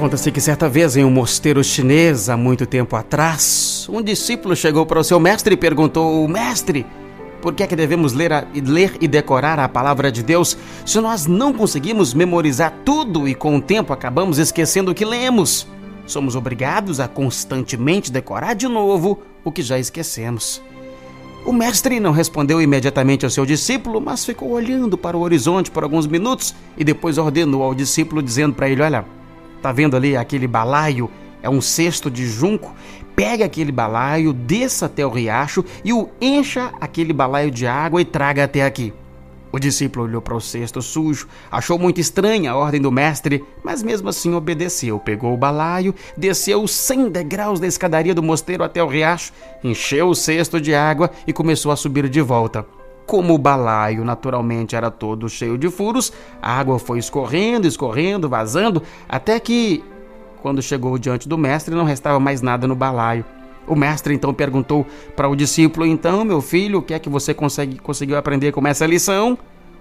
Conta-se que certa vez em um mosteiro chinês, há muito tempo atrás, um discípulo chegou para o seu mestre e perguntou: Mestre, por que é que devemos ler, a, ler e decorar a palavra de Deus se nós não conseguimos memorizar tudo e com o tempo acabamos esquecendo o que lemos? Somos obrigados a constantemente decorar de novo o que já esquecemos. O mestre não respondeu imediatamente ao seu discípulo, mas ficou olhando para o horizonte por alguns minutos e depois ordenou ao discípulo, dizendo para ele: Olha, Tá vendo ali aquele balaio? É um cesto de junco. Pegue aquele balaio, desça até o riacho e o encha aquele balaio de água e traga até aqui. O discípulo olhou para o cesto sujo, achou muito estranha a ordem do mestre, mas mesmo assim obedeceu. Pegou o balaio, desceu os 100 degraus da escadaria do mosteiro até o riacho, encheu o cesto de água e começou a subir de volta. Como o balaio naturalmente era todo cheio de furos, a água foi escorrendo, escorrendo, vazando, até que, quando chegou diante do mestre, não restava mais nada no balaio. O mestre então perguntou para o discípulo: Então, meu filho, o que é que você consegue, conseguiu aprender com essa lição?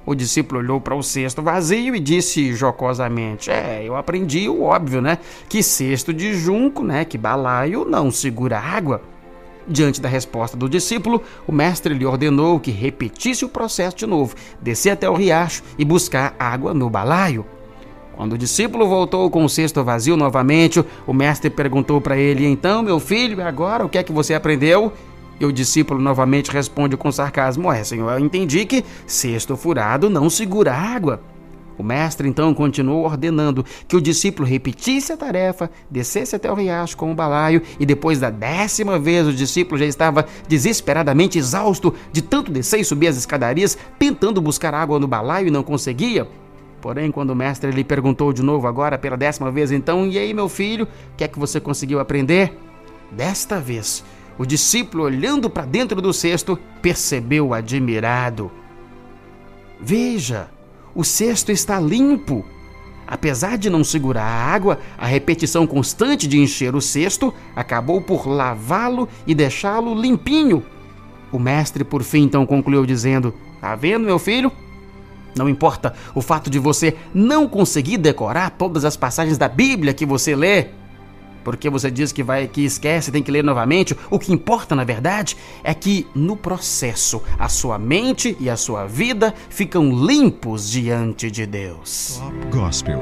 O discípulo olhou para o cesto vazio e disse jocosamente: É, eu aprendi o óbvio, né? Que cesto de junco, né? Que balaio não segura água. Diante da resposta do discípulo, o mestre lhe ordenou que repetisse o processo de novo, descer até o riacho e buscar água no balaio. Quando o discípulo voltou com o cesto vazio novamente, o mestre perguntou para ele: Então, meu filho, agora o que é que você aprendeu? E o discípulo novamente responde com sarcasmo: É, senhor, eu entendi que cesto furado não segura água. O mestre então continuou ordenando que o discípulo repetisse a tarefa, descesse até o riacho com o balaio, e depois da décima vez o discípulo já estava desesperadamente exausto de tanto descer e subir as escadarias, tentando buscar água no balaio e não conseguia. Porém, quando o mestre lhe perguntou de novo agora pela décima vez, então, e aí, meu filho, o que é que você conseguiu aprender? Desta vez, o discípulo, olhando para dentro do cesto, percebeu admirado. Veja, o cesto está limpo. Apesar de não segurar a água, a repetição constante de encher o cesto acabou por lavá-lo e deixá-lo limpinho. O mestre, por fim, então concluiu dizendo: Tá vendo, meu filho? Não importa o fato de você não conseguir decorar todas as passagens da Bíblia que você lê, porque você diz que vai que esquece, tem que ler novamente. O que importa, na verdade, é que no processo a sua mente e a sua vida ficam limpos diante de Deus. Top Gospel.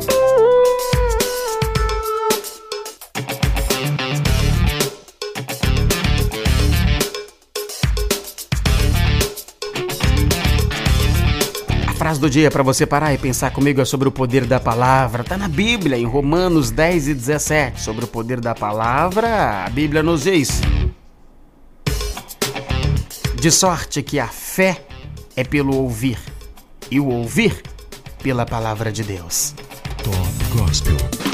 Frase do dia para você parar e pensar comigo é sobre o poder da palavra. Tá na Bíblia, em Romanos 10 e 17. Sobre o poder da palavra, a Bíblia nos diz: De sorte que a fé é pelo ouvir, e o ouvir pela palavra de Deus. Top Gospel.